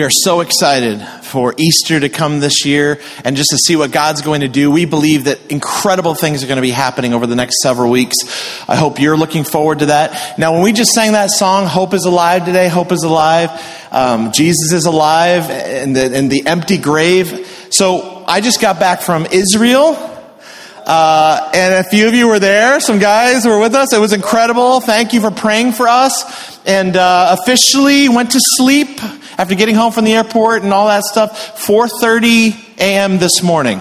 We are so excited for Easter to come this year and just to see what God's going to do. We believe that incredible things are going to be happening over the next several weeks. I hope you're looking forward to that. Now, when we just sang that song, Hope is Alive today, Hope is Alive, um, Jesus is Alive, in the, the empty grave. So I just got back from Israel. Uh, and a few of you were there. Some guys were with us. It was incredible. Thank you for praying for us. And uh, officially went to sleep after getting home from the airport and all that stuff. 4:30 a.m. this morning.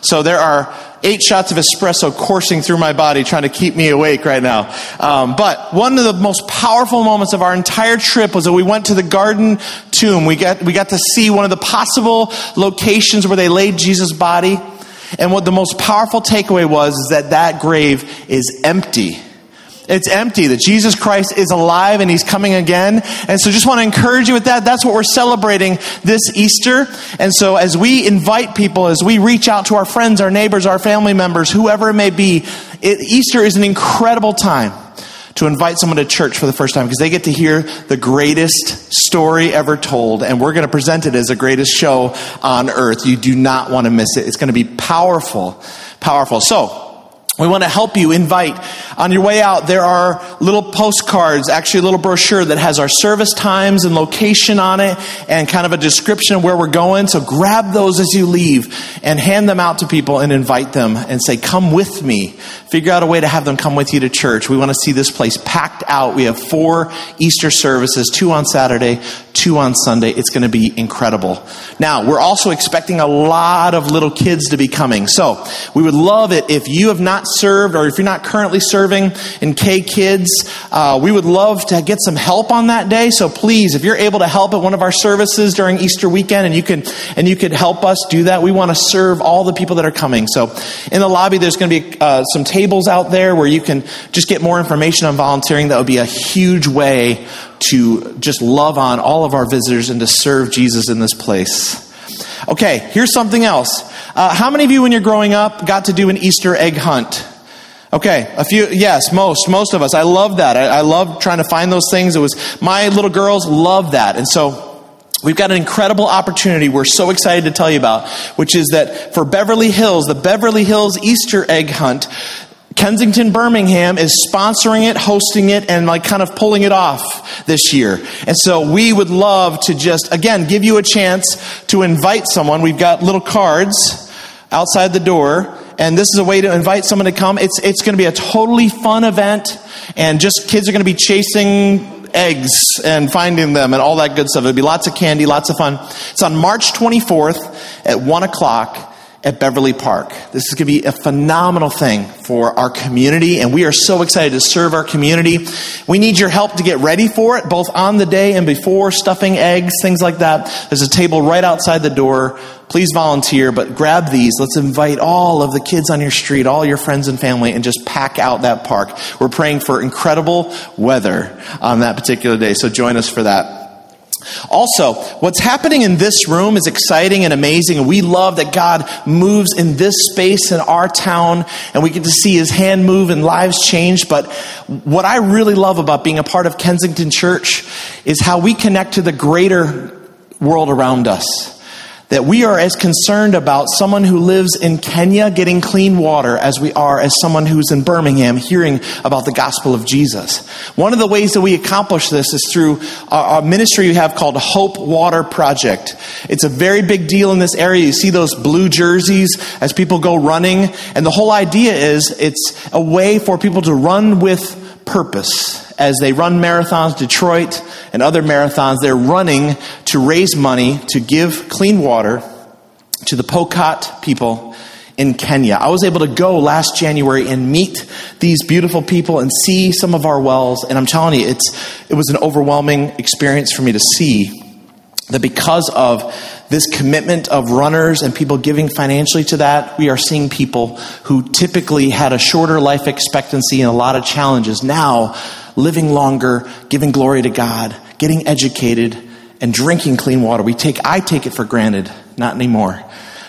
So there are eight shots of espresso coursing through my body trying to keep me awake right now. Um, but one of the most powerful moments of our entire trip was that we went to the garden tomb. We got, we got to see one of the possible locations where they laid Jesus' body. And what the most powerful takeaway was is that that grave is empty. It's empty, that Jesus Christ is alive and he's coming again. And so just want to encourage you with that. That's what we're celebrating this Easter. And so as we invite people, as we reach out to our friends, our neighbors, our family members, whoever it may be, it, Easter is an incredible time to invite someone to church for the first time because they get to hear the greatest story ever told. And we're going to present it as the greatest show on earth. You do not want to miss it. It's going to be powerful, powerful. So, we want to help you invite. On your way out, there are little postcards, actually a little brochure that has our service times and location on it and kind of a description of where we're going. So grab those as you leave and hand them out to people and invite them and say, come with me. Figure out a way to have them come with you to church. We want to see this place packed out. We have four Easter services, two on Saturday, two on Sunday. It's going to be incredible. Now, we're also expecting a lot of little kids to be coming. So we would love it if you have not served or if you're not currently serving in K Kids, uh, we would love to get some help on that day. So please, if you're able to help at one of our services during Easter weekend and you can, and you could help us do that, we want to serve all the people that are coming. So in the lobby, there's going to be uh, some tables out there where you can just get more information on volunteering. That would be a huge way to just love on all of our visitors and to serve Jesus in this place. Okay, here's something else. Uh, how many of you, when you're growing up, got to do an Easter egg hunt? Okay, a few, yes, most, most of us. I love that. I, I love trying to find those things. It was, my little girls love that. And so, We've got an incredible opportunity we're so excited to tell you about, which is that for Beverly Hills, the Beverly Hills Easter egg hunt, Kensington Birmingham is sponsoring it, hosting it, and like kind of pulling it off this year. And so we would love to just, again, give you a chance to invite someone. We've got little cards outside the door, and this is a way to invite someone to come. It's, it's going to be a totally fun event, and just kids are going to be chasing eggs and finding them and all that good stuff. It'll be lots of candy, lots of fun. It's on March 24th at 1 o'clock at Beverly Park. This is going to be a phenomenal thing for our community, and we are so excited to serve our community. We need your help to get ready for it, both on the day and before, stuffing eggs, things like that. There's a table right outside the door. Please volunteer, but grab these. Let's invite all of the kids on your street, all your friends and family, and just pack out that park. We're praying for incredible weather on that particular day, so join us for that. Also, what's happening in this room is exciting and amazing, and we love that God moves in this space in our town, and we get to see His hand move and lives change. But what I really love about being a part of Kensington Church is how we connect to the greater world around us that we are as concerned about someone who lives in Kenya getting clean water as we are as someone who's in Birmingham hearing about the gospel of Jesus. One of the ways that we accomplish this is through our, ministry we have called Hope Water Project. It's a very big deal in this area. You see those blue jerseys as people go running, and the whole idea is it's a way for people to run with purpose as they run marathons, Detroit and other marathons, they're running to raise money to give clean water to the Pokot people in Kenya. I was able to go last January and meet these beautiful people and see some of our wells, and I'm telling you, it's, it was an overwhelming experience for me to see that because of this commitment of runners and people giving financially to that, we are seeing people who typically had a shorter life expectancy and a lot of challenges now living longer, giving glory to God, getting educated, and drinking clean water. We take, I take it for granted, not anymore.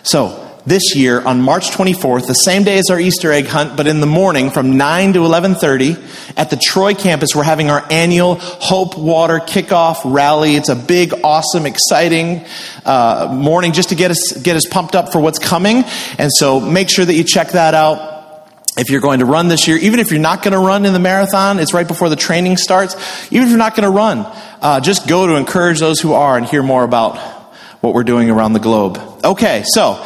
So, this year on March 24th, the same day as our Easter egg hunt, but in the morning from 9 to 11:30 at the Troy campus, we're having our annual Hope Water kickoff rally. It's a big, awesome, exciting uh, morning just to get us get us pumped up for what's coming. And so, make sure that you check that out if you're going to run this year, even if you're not going to run in the marathon, it's right before the training starts. Even if you're not going to run, uh, just go to encourage those who are and hear more about what we're doing around the globe. Okay, so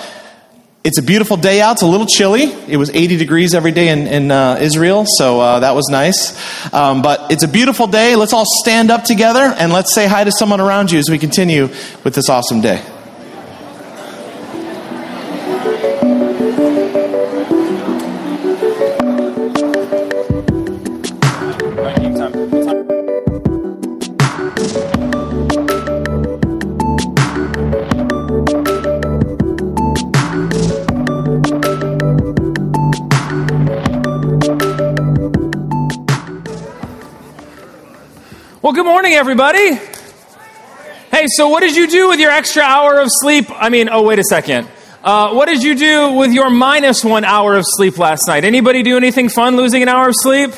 It's a beautiful day out. It's a little chilly. It was 80 degrees every day in, in uh, Israel, so uh, that was nice. Um, but it's a beautiful day. Let's all stand up together and let's say hi to someone around you as we continue with this awesome day. Everybody. Hey, so what did you do with your extra hour of sleep? I mean, oh, wait a second. Uh, what did you do with your minus one hour of sleep last night? Anybody do anything fun losing an hour of sleep?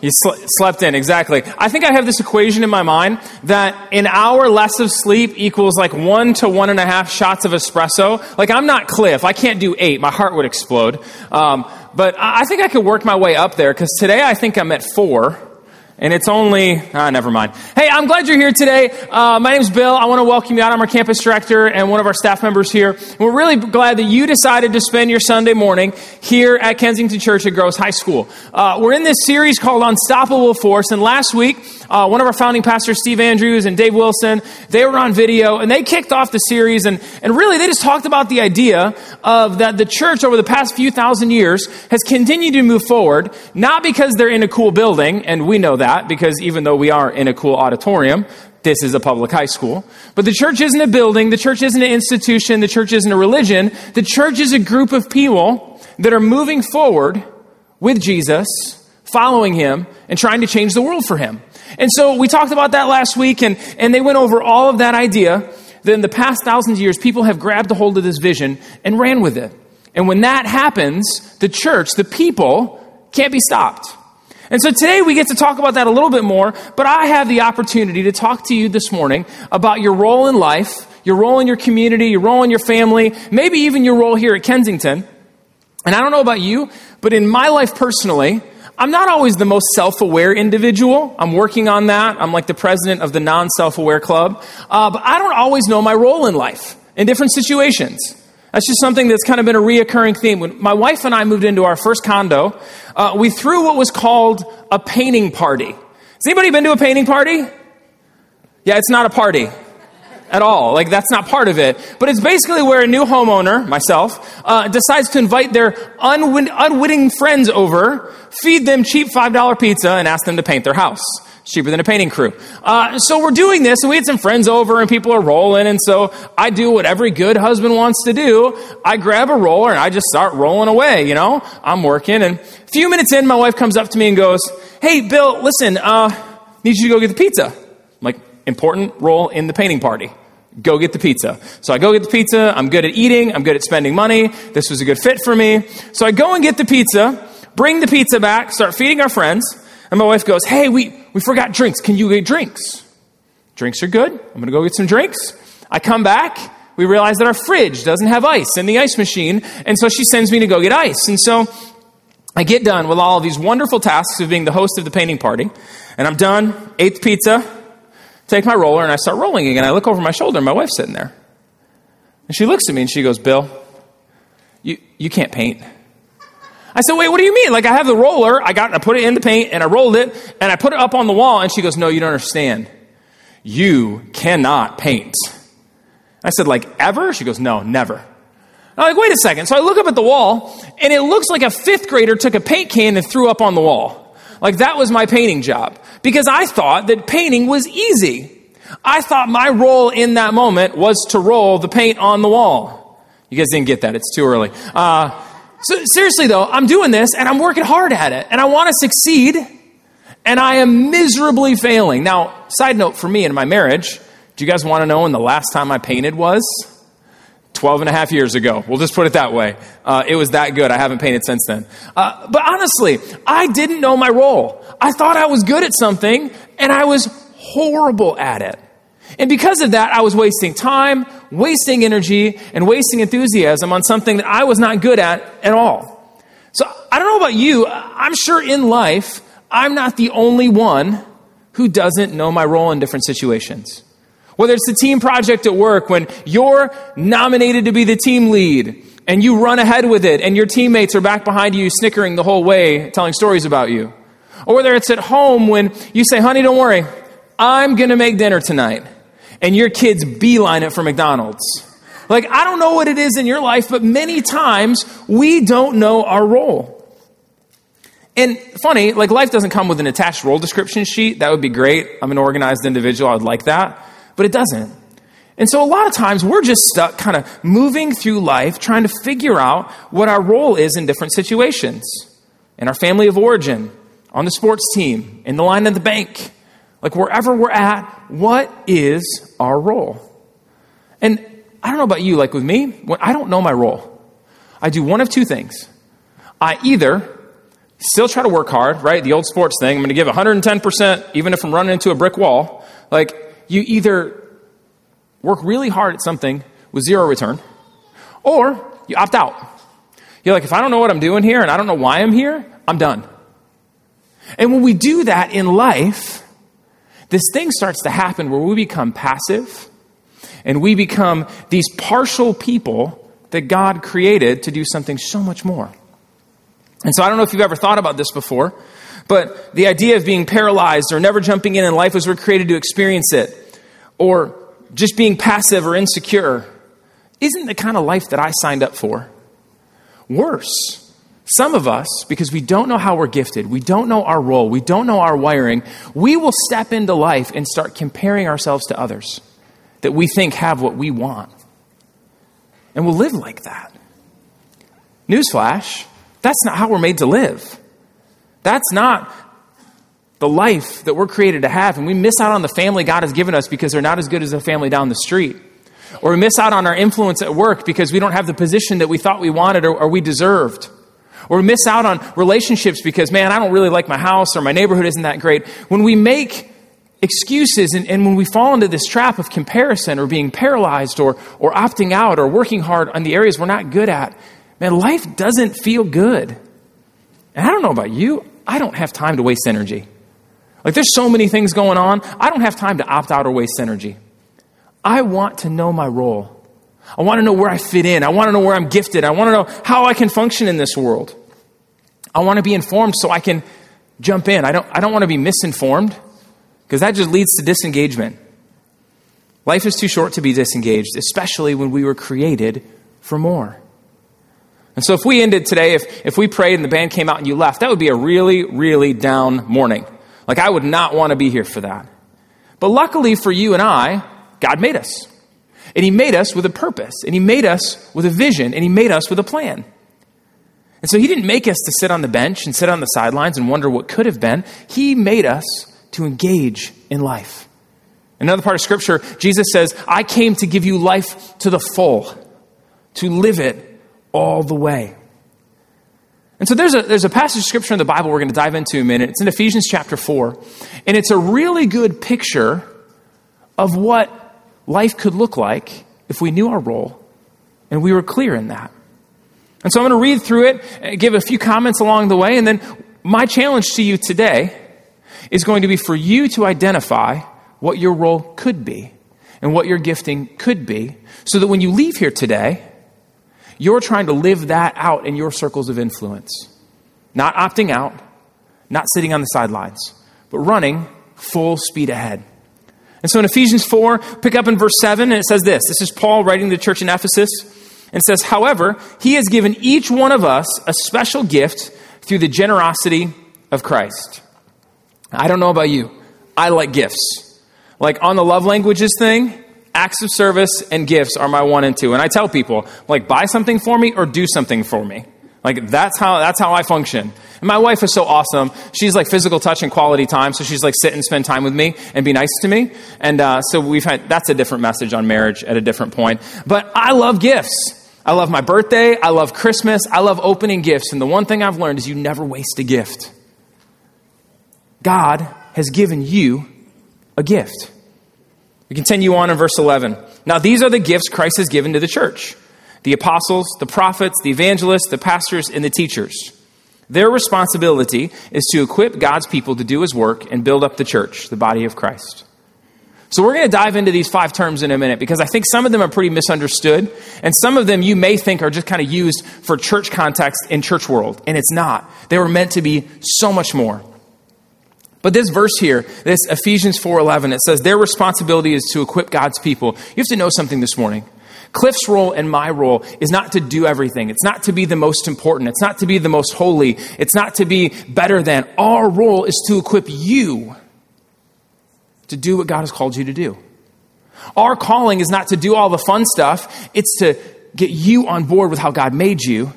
You sl- slept in, exactly. I think I have this equation in my mind that an hour less of sleep equals like one to one and a half shots of espresso. Like, I'm not Cliff. I can't do eight. My heart would explode. Um, but I I think I could work my way up there because today I think I'm at four. And it's only, ah, never mind. Hey, I'm glad you're here today. Uh, my name's Bill. I want to welcome you out. I'm our campus director and one of our staff members here. And we're really glad that you decided to spend your Sunday morning here at Kensington Church at Groves High School. Uh, we're in this series called Unstoppable Force. And last week, uh, one of our founding pastors, Steve Andrews and Dave Wilson, they were on video and they kicked off the series. And, and really, they just talked about the idea of that the church over the past few thousand years has continued to move forward, not because they're in a cool building, and we know that because even though we are in a cool auditorium, this is a public high school. But the church isn't a building, the church isn't an institution, the church isn't a religion. The church is a group of people that are moving forward with Jesus, following him, and trying to change the world for him. And so we talked about that last week, and, and they went over all of that idea that in the past thousands of years, people have grabbed a hold of this vision and ran with it. And when that happens, the church, the people, can't be stopped. And so today we get to talk about that a little bit more, but I have the opportunity to talk to you this morning about your role in life, your role in your community, your role in your family, maybe even your role here at Kensington. And I don't know about you, but in my life personally, I'm not always the most self aware individual. I'm working on that. I'm like the president of the non self aware club. Uh, but I don't always know my role in life in different situations. That's just something that's kind of been a reoccurring theme. When my wife and I moved into our first condo, uh, we threw what was called a painting party. Has anybody been to a painting party? Yeah, it's not a party at all. Like, that's not part of it. But it's basically where a new homeowner, myself, uh, decides to invite their unwin- unwitting friends over, feed them cheap $5 pizza, and ask them to paint their house. Cheaper than a painting crew. Uh, so we're doing this, and we had some friends over, and people are rolling, and so I do what every good husband wants to do. I grab a roller, and I just start rolling away, you know? I'm working, and a few minutes in, my wife comes up to me and goes, Hey, Bill, listen, uh, need you to go get the pizza. I'm like, important role in the painting party. Go get the pizza. So I go get the pizza. I'm good at eating. I'm good at spending money. This was a good fit for me. So I go and get the pizza, bring the pizza back, start feeding our friends. And my wife goes, Hey, we, we forgot drinks. Can you get drinks? Drinks are good. I'm going to go get some drinks. I come back. We realize that our fridge doesn't have ice in the ice machine. And so she sends me to go get ice. And so I get done with all of these wonderful tasks of being the host of the painting party. And I'm done, the pizza, take my roller, and I start rolling again. I look over my shoulder, and my wife's sitting there. And she looks at me and she goes, Bill, you, you can't paint. I said, wait, what do you mean? Like, I have the roller, I got, I put it in the paint, and I rolled it, and I put it up on the wall, and she goes, no, you don't understand. You cannot paint. I said, like, ever? She goes, no, never. I'm like, wait a second. So I look up at the wall, and it looks like a fifth grader took a paint can and threw up on the wall. Like, that was my painting job. Because I thought that painting was easy. I thought my role in that moment was to roll the paint on the wall. You guys didn't get that. It's too early. Uh, so seriously though, I'm doing this and I'm working hard at it and I want to succeed and I am miserably failing. Now, side note for me in my marriage, do you guys want to know when the last time I painted was? 12 and a half years ago. We'll just put it that way. Uh, it was that good. I haven't painted since then. Uh, but honestly, I didn't know my role. I thought I was good at something and I was horrible at it. And because of that, I was wasting time, wasting energy, and wasting enthusiasm on something that I was not good at at all. So I don't know about you. I'm sure in life, I'm not the only one who doesn't know my role in different situations. Whether it's the team project at work when you're nominated to be the team lead and you run ahead with it, and your teammates are back behind you, snickering the whole way, telling stories about you. Or whether it's at home when you say, honey, don't worry, I'm going to make dinner tonight, and your kids beeline it for McDonald's. Like, I don't know what it is in your life, but many times we don't know our role. And funny, like life doesn't come with an attached role description sheet. That would be great. I'm an organized individual. I would like that. But it doesn't. And so a lot of times we're just stuck kind of moving through life trying to figure out what our role is in different situations. In our family of origin, on the sports team, in the line at the bank, like wherever we're at, what is our role? And I don't know about you, like with me, I don't know my role, I do one of two things. I either still try to work hard, right? The old sports thing. I'm going to give 110%, even if I'm running into a brick wall. Like, you either work really hard at something with zero return, or you opt out. You're like, if I don't know what I'm doing here and I don't know why I'm here, I'm done. And when we do that in life, this thing starts to happen where we become passive and we become these partial people that God created to do something so much more. And so I don't know if you've ever thought about this before, but the idea of being paralyzed or never jumping in in life as we're created to experience it, or just being passive or insecure, isn't the kind of life that I signed up for. Worse. Some of us, because we don't know how we're gifted, we don't know our role, we don't know our wiring, we will step into life and start comparing ourselves to others that we think have what we want. And we'll live like that. Newsflash that's not how we're made to live. That's not the life that we're created to have. And we miss out on the family God has given us because they're not as good as the family down the street. Or we miss out on our influence at work because we don't have the position that we thought we wanted or, or we deserved. Or miss out on relationships because, man, I don't really like my house or my neighborhood isn't that great. When we make excuses and, and when we fall into this trap of comparison or being paralyzed or, or opting out or working hard on the areas we're not good at, man, life doesn't feel good. And I don't know about you, I don't have time to waste energy. Like, there's so many things going on, I don't have time to opt out or waste energy. I want to know my role. I want to know where I fit in. I want to know where I'm gifted. I want to know how I can function in this world. I want to be informed so I can jump in. I don't, I don't want to be misinformed because that just leads to disengagement. Life is too short to be disengaged, especially when we were created for more. And so if we ended today, if, if we prayed and the band came out and you left, that would be a really, really down morning. Like, I would not want to be here for that. But luckily for you and I, God made us. And He made us with a purpose. And He made us with a vision. And He made us with a plan. And so He didn't make us to sit on the bench and sit on the sidelines and wonder what could have been. He made us to engage in life. Another part of Scripture, Jesus says, I came to give you life to the full, to live it all the way. And so there's a, there's a passage of scripture in the Bible we're going to dive into in a minute. It's in Ephesians chapter 4. And it's a really good picture of what life could look like if we knew our role and we were clear in that. And so I'm going to read through it, eh, give a few comments along the way, and then my challenge to you today is going to be for you to identify what your role could be and what your gifting could be, so that when you leave here today, you're trying to live that out in your circles of influence. Not opting out, not sitting on the sidelines, but running full speed ahead. And so in Ephesians 4, pick up in verse 7, and it says this. This is Paul writing to the church in Ephesus, and says, However, he has given each one of us a special gift through the generosity of Christ. I don't know about you. I like gifts. Like on the love languages thing, acts of service and gifts are my one and two. And I tell people, like, buy something for me or do something for me. Like, that's how, that's how I function. And my wife is so awesome. She's like physical touch and quality time. So she's like, sit and spend time with me and be nice to me. And uh, so we've had, that's a different message on marriage at a different point. But I love gifts. I love my birthday. I love Christmas. I love opening gifts. And the one thing I've learned is you never waste a gift. God has given you a gift. We continue on in verse 11. Now, these are the gifts Christ has given to the church the apostles, the prophets, the evangelists, the pastors, and the teachers. Their responsibility is to equip God's people to do his work and build up the church, the body of Christ. So we're going to dive into these five terms in a minute because I think some of them are pretty misunderstood, and some of them you may think are just kind of used for church context in church world, and it's not. They were meant to be so much more. But this verse here, this Ephesians 4:11, it says their responsibility is to equip God's people. You have to know something this morning. Cliff's role and my role is not to do everything. It's not to be the most important. It's not to be the most holy. It's not to be better than. Our role is to equip you to do what God has called you to do. Our calling is not to do all the fun stuff, it's to get you on board with how God made you,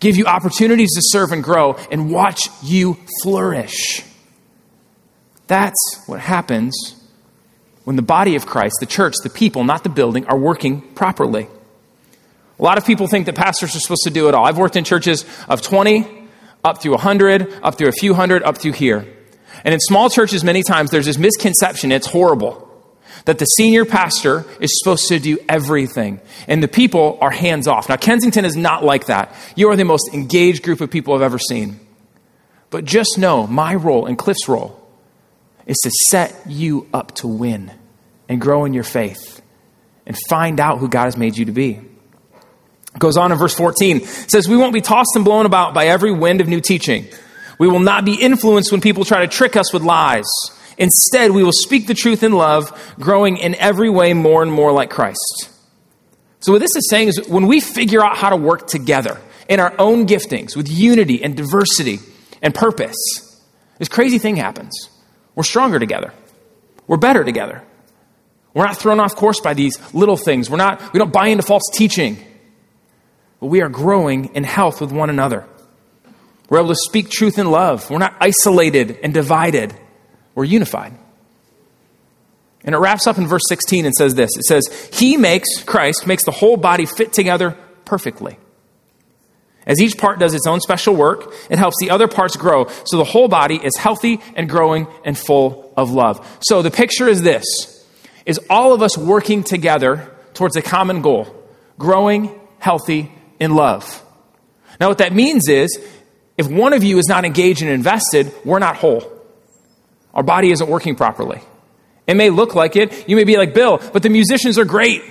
give you opportunities to serve and grow, and watch you flourish. That's what happens when the body of Christ, the church, the people, not the building, are working properly. A lot of people think that pastors are supposed to do it all. I've worked in churches of 20, up through 100, up through a few hundred, up through here. And in small churches, many times there's this misconception, it's horrible, that the senior pastor is supposed to do everything and the people are hands off. Now, Kensington is not like that. You are the most engaged group of people I've ever seen. But just know my role and Cliff's role is to set you up to win and grow in your faith and find out who God has made you to be. It goes on in verse 14. It says, We won't be tossed and blown about by every wind of new teaching. We will not be influenced when people try to trick us with lies. Instead, we will speak the truth in love, growing in every way more and more like Christ. So, what this is saying is when we figure out how to work together in our own giftings with unity and diversity and purpose, this crazy thing happens. We're stronger together, we're better together. We're not thrown off course by these little things. We're not, we don't buy into false teaching. But we are growing in health with one another. We're able to speak truth in love. We're not isolated and divided. We're unified. And it wraps up in verse 16 and says this It says, He makes, Christ makes the whole body fit together perfectly. As each part does its own special work, it helps the other parts grow so the whole body is healthy and growing and full of love. So the picture is this is all of us working together towards a common goal, growing healthy in love. Now what that means is if one of you is not engaged and invested, we're not whole. Our body isn't working properly. It may look like it. You may be like Bill, but the musicians are great.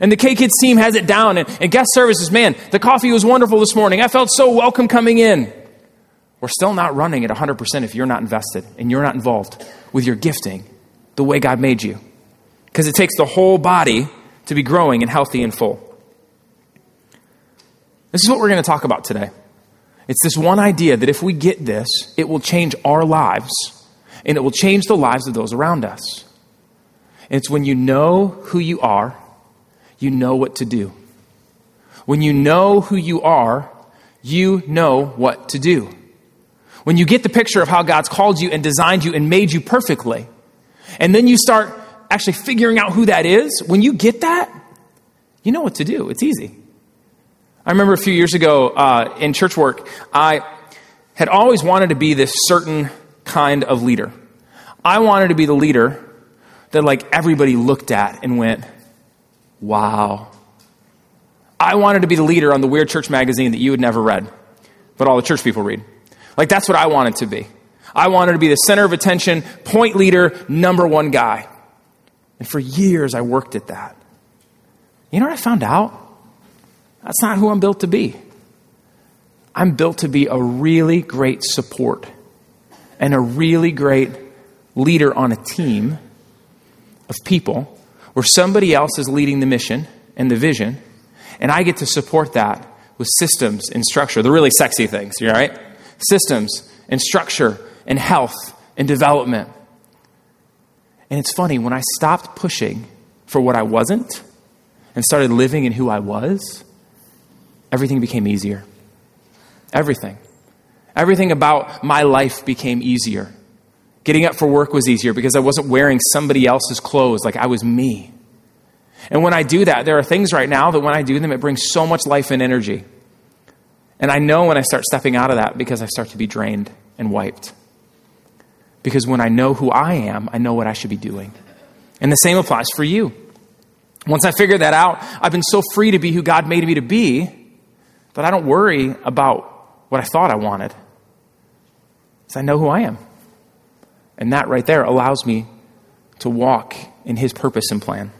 And the K Kids team has it down. And, and guest services, man, the coffee was wonderful this morning. I felt so welcome coming in. We're still not running at 100% if you're not invested and you're not involved with your gifting the way God made you. Because it takes the whole body to be growing and healthy and full. This is what we're going to talk about today. It's this one idea that if we get this, it will change our lives and it will change the lives of those around us. And it's when you know who you are, you know what to do. When you know who you are, you know what to do. When you get the picture of how God's called you and designed you and made you perfectly, and then you start actually figuring out who that is, when you get that, you know what to do. It's easy. I remember a few years ago uh, in church work, I had always wanted to be this certain kind of leader. I wanted to be the leader that like everybody looked at and went, "Wow." I wanted to be the leader on the weird church magazine that you had never read, but all the church people read. Like that's what I wanted to be. I wanted to be the center of attention, point leader, number one guy. And for years I worked at that. You know what I found out? That's not who I'm built to be. I'm built to be a really great support and a really great leader on a team of people where somebody else is leading the mission and the vision, and I get to support that with systems and structure. The really sexy things, you right? Systems and structure and health and development. And it's funny, when I stopped pushing for what I wasn't and started living in who I was, everything became easier. Everything. Everything about my life became easier. Getting up for work was easier because I wasn't wearing somebody else's clothes like I was me. And when I do that, there are things right now that when I do them, it brings so much life and energy. And I know when I start stepping out of that because I start to be drained and wiped. Because when I know who I am, I know what I should be doing. And the same applies for you. Once I figured that out, I've been so free to be who God made me to be but I don't worry about what I thought I wanted. Because I know who I am. And that right there allows me to walk in His purpose and plan.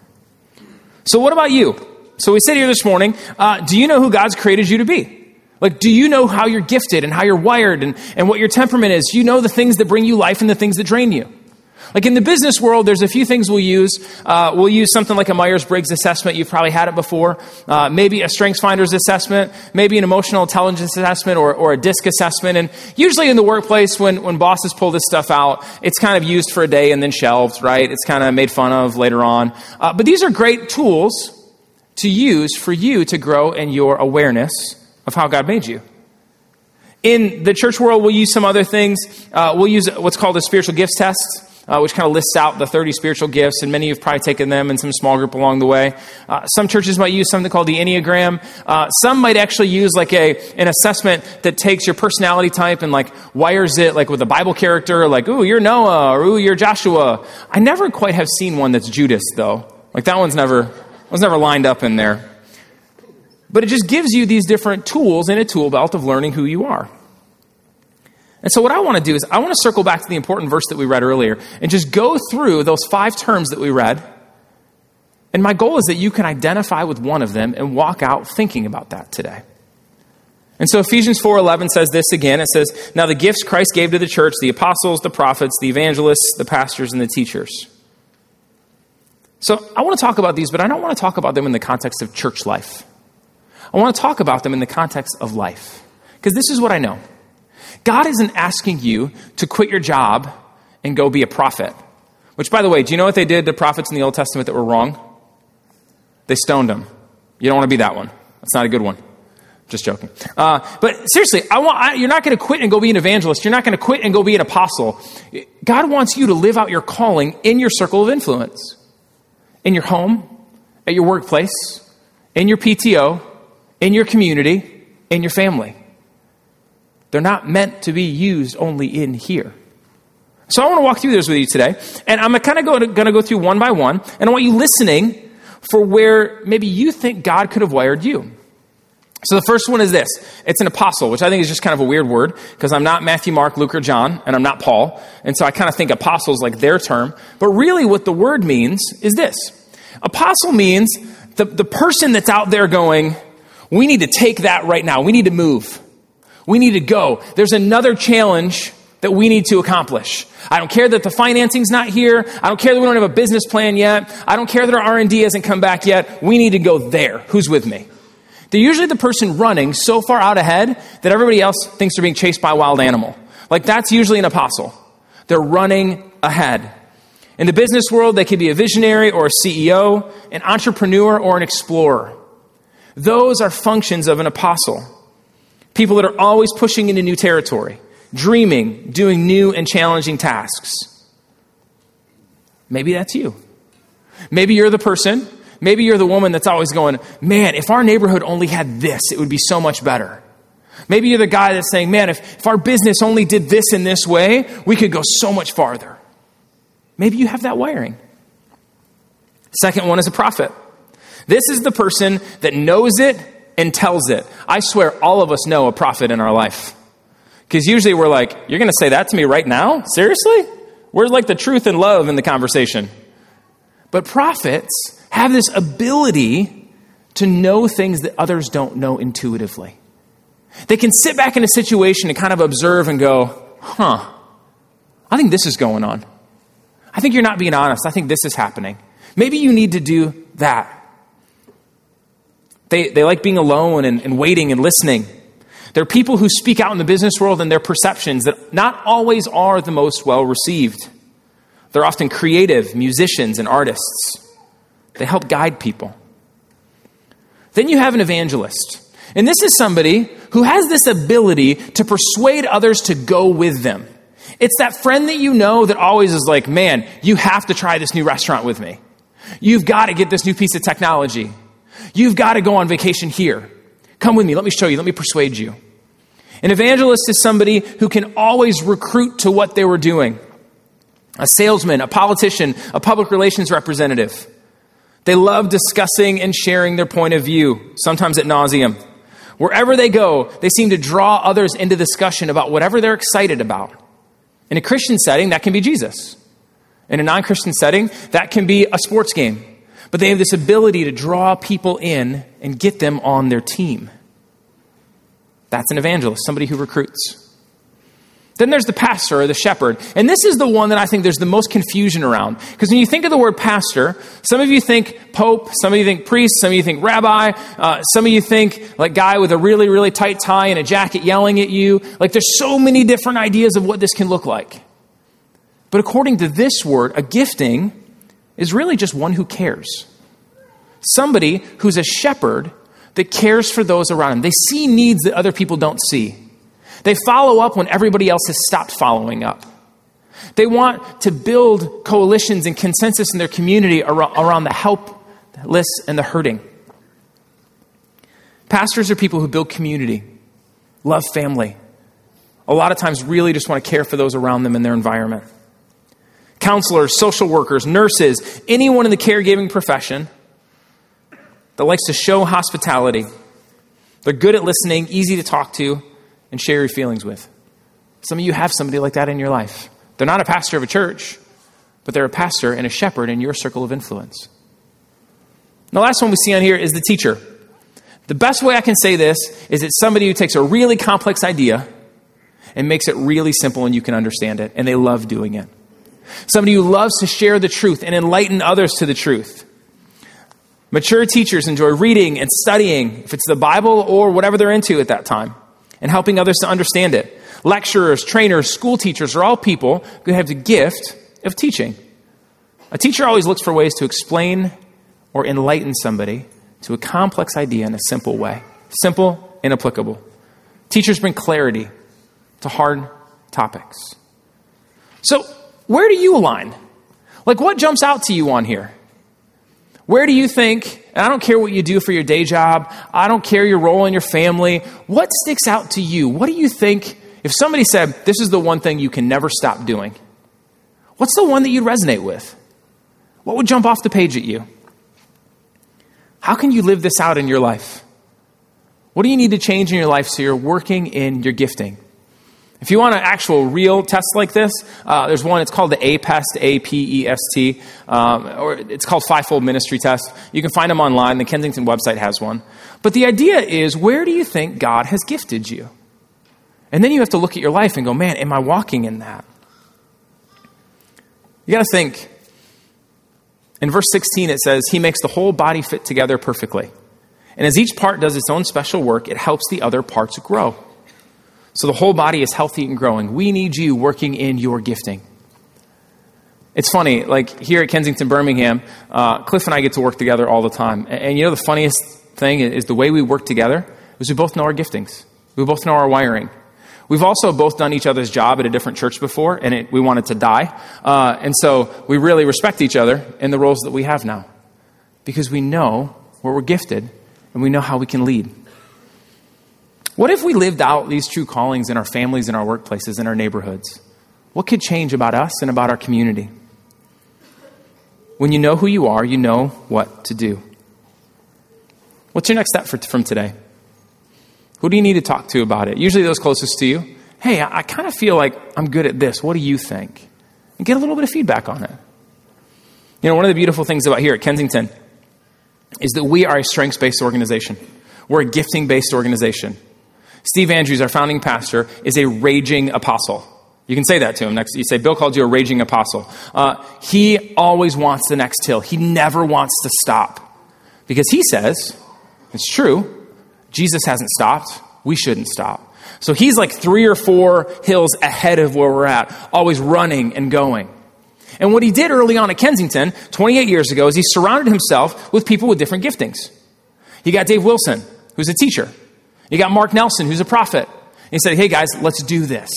So, what about you? So, we sit here this morning. Uh, do you know who God's created you to be? Like, do you know how you're gifted and how you're wired and, and what your temperament is? Do you know the things that bring you life and the things that drain you? Like in the business world, there's a few things we'll use. Uh, we'll use something like a Myers Briggs assessment. You've probably had it before. Uh, maybe a Strengths Finders assessment, maybe an emotional intelligence assessment or, or a DISC assessment. And usually in the workplace, when, when bosses pull this stuff out, it's kind of used for a day and then shelved, right? It's kind of made fun of later on. Uh, but these are great tools to use for you to grow in your awareness of how God made you. In the church world, we'll use some other things. Uh, we'll use what's called a spiritual gifts test, uh, which kind of lists out the 30 spiritual gifts, and many of you have probably taken them in some small group along the way. Uh, some churches might use something called the Enneagram. Uh, some might actually use like a an assessment that takes your personality type and like wires it like with a Bible character, like ooh you're Noah or ooh you're Joshua. I never quite have seen one that's Judas though. Like that one's never was never lined up in there. But it just gives you these different tools in a tool belt of learning who you are. And so, what I want to do is, I want to circle back to the important verse that we read earlier and just go through those five terms that we read. And my goal is that you can identify with one of them and walk out thinking about that today. And so Ephesians 4:11 says this again. It says, "Now the gifts Christ gave to the church, the apostles, the prophets, the evangelists, the pastors and the teachers." So, I want to talk about these, but I don't want to talk about them in the context of church life. I want to talk about them in the context of life. Because this is what I know God isn't asking you to quit your job and go be a prophet. Which, by the way, do you know what they did to prophets in the Old Testament that were wrong? They stoned them. You don't want to be that one. That's not a good one. Just joking. Uh, but seriously, I want, I, you're not going to quit and go be an evangelist. You're not going to quit and go be an apostle. God wants you to live out your calling in your circle of influence, in your home, at your workplace, in your PTO, in your community, in your family. They're not meant to be used only in here. So I want to walk through those with you today. And I'm kind of going to go through one by one. And I want you listening for where maybe you think God could have wired you. So the first one is this it's an apostle, which I think is just kind of a weird word because I'm not Matthew, Mark, Luke, or John, and I'm not Paul. And so I kind of think apostles like their term. But really, what the word means is this apostle means the, the person that's out there going, we need to take that right now. We need to move. We need to go. There's another challenge that we need to accomplish. I don't care that the financing's not here. I don't care that we don't have a business plan yet. I don't care that our R&D hasn't come back yet. We need to go there. Who's with me? They're usually the person running so far out ahead that everybody else thinks they're being chased by a wild animal. Like that's usually an apostle. They're running ahead. In the business world, they could be a visionary or a CEO, an entrepreneur or an explorer. Those are functions of an apostle. People that are always pushing into new territory, dreaming, doing new and challenging tasks. Maybe that's you. Maybe you're the person, maybe you're the woman that's always going, man, if our neighborhood only had this, it would be so much better. Maybe you're the guy that's saying, man, if, if our business only did this in this way, we could go so much farther. Maybe you have that wiring. Second one is a prophet. This is the person that knows it and tells it. I swear all of us know a prophet in our life. Because usually we're like, you're going to say that to me right now? Seriously? Where's like the truth and love in the conversation? But prophets have this ability to know things that others don't know intuitively. They can sit back in a situation and kind of observe and go, huh, I think this is going on. I think you're not being honest. I think this is happening. Maybe you need to do that. They, they like being alone and, and waiting and listening. There are people who speak out in the business world and their perceptions that not always are the most well received. They're often creative musicians and artists. They help guide people. Then you have an evangelist. And this is somebody who has this ability to persuade others to go with them. It's that friend that you know that always is like, man, you have to try this new restaurant with me. You've got to get this new piece of technology. You've got to go on vacation here. Come with me. Let me show you. Let me persuade you. An evangelist is somebody who can always recruit to what they were doing a salesman, a politician, a public relations representative. They love discussing and sharing their point of view, sometimes at nauseum. Wherever they go, they seem to draw others into discussion about whatever they're excited about. In a Christian setting, that can be Jesus. In a non Christian setting, that can be a sports game. But they have this ability to draw people in and get them on their team. That's an evangelist, somebody who recruits. Then there's the pastor or the shepherd. And this is the one that I think there's the most confusion around. Because when you think of the word pastor, some of you think pope, some of you think priest, some of you think rabbi, uh, some of you think like guy with a really, really tight tie and a jacket yelling at you. Like there's so many different ideas of what this can look like. But according to this word, a gifting is really just one who cares. Somebody who's a shepherd that cares for those around him. They see needs that other people don't see. They follow up when everybody else has stopped following up. They want to build coalitions and consensus in their community around the helpless and the hurting. Pastors are people who build community, love family, a lot of times really just want to care for those around them in their environment. Counselors, social workers, nurses, anyone in the caregiving profession that likes to show hospitality. They're good at listening, easy to talk to, and share your feelings with. Some of you have somebody like that in your life. They're not a pastor of a church, but they're a pastor and a shepherd in your circle of influence. The last one we see on here is the teacher. The best way I can say this is it's somebody who takes a really complex idea and makes it really simple and you can understand it, and they love doing it. Somebody who loves to share the truth and enlighten others to the truth. Mature teachers enjoy reading and studying, if it's the Bible or whatever they're into at that time and helping others to understand it. Lecturers, trainers, school teachers are all people who have the gift of teaching. A teacher always looks for ways to explain or enlighten somebody to a complex idea in a simple way. Simple and applicable. Teachers bring clarity to hard topics. So, where do you align? Like, what jumps out to you on here? Where do you think, and I don't care what you do for your day job, I don't care your role in your family, what sticks out to you? What do you think, if somebody said, this is the one thing you can never stop doing, what's the one that you'd resonate with? What would jump off the page at you? How can you live this out in your life? What do you need to change in your life so you're working in your gifting? If you want an actual real test like this, uh, there's one. It's called the APEST, A P E S T, um, or it's called Fivefold Ministry Test. You can find them online. The Kensington website has one. But the idea is, where do you think God has gifted you? And then you have to look at your life and go, man, am I walking in that? You got to think. In verse 16, it says, He makes the whole body fit together perfectly. And as each part does its own special work, it helps the other parts grow. So the whole body is healthy and growing. We need you working in your gifting. It's funny, like here at Kensington Birmingham, uh, Cliff and I get to work together all the time. And, and you know the funniest thing is the way we work together is we both know our giftings. We both know our wiring. We've also both done each other's job at a different church before, and it, we wanted to die. Uh, and so we really respect each other in the roles that we have now because we know where we're gifted and we know how we can lead. What if we lived out these true callings in our families, in our workplaces, in our neighborhoods? What could change about us and about our community? When you know who you are, you know what to do. What's your next step for, from today? Who do you need to talk to about it? Usually those closest to you. Hey, I, I kind of feel like I'm good at this. What do you think? And get a little bit of feedback on it. You know, one of the beautiful things about here at Kensington is that we are a strengths based organization. We're a gifting based organization. Steve Andrews, our founding pastor, is a raging apostle. You can say that to him next. You say, Bill called you a raging apostle. Uh, he always wants the next hill. He never wants to stop. Because he says, it's true, Jesus hasn't stopped. We shouldn't stop. So he's like three or four hills ahead of where we're at, always running and going. And what he did early on at Kensington, 28 years ago, is he surrounded himself with people with different giftings. He got Dave Wilson, who's a teacher. You got Mark Nelson, who's a prophet. And he said, Hey guys, let's do this.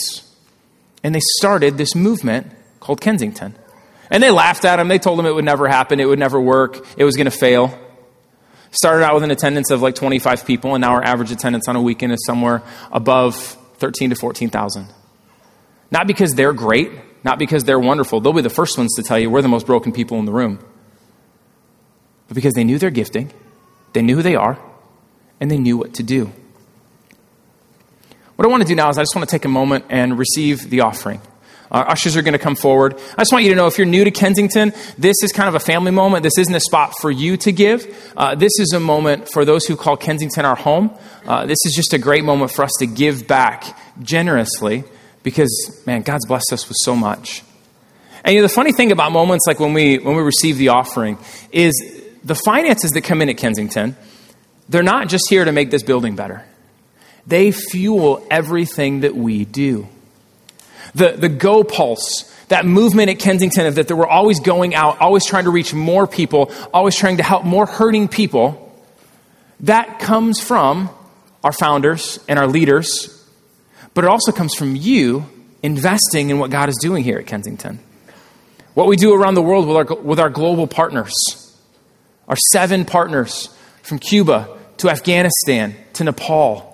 And they started this movement called Kensington. And they laughed at him. They told him it would never happen, it would never work, it was going to fail. Started out with an attendance of like 25 people, and now our average attendance on a weekend is somewhere above 13 to 14,000. Not because they're great, not because they're wonderful. They'll be the first ones to tell you we're the most broken people in the room. But because they knew their gifting, they knew who they are, and they knew what to do. What I want to do now is I just want to take a moment and receive the offering. Our ushers are going to come forward. I just want you to know if you're new to Kensington, this is kind of a family moment. This isn't a spot for you to give. Uh, this is a moment for those who call Kensington our home. Uh, this is just a great moment for us to give back generously because, man, God's blessed us with so much. And you know, the funny thing about moments like when we, when we receive the offering is the finances that come in at Kensington, they're not just here to make this building better. They fuel everything that we do. The, the Go Pulse, that movement at Kensington of that, that we're always going out, always trying to reach more people, always trying to help more hurting people, that comes from our founders and our leaders, but it also comes from you investing in what God is doing here at Kensington. What we do around the world with our, with our global partners, our seven partners from Cuba to Afghanistan to Nepal,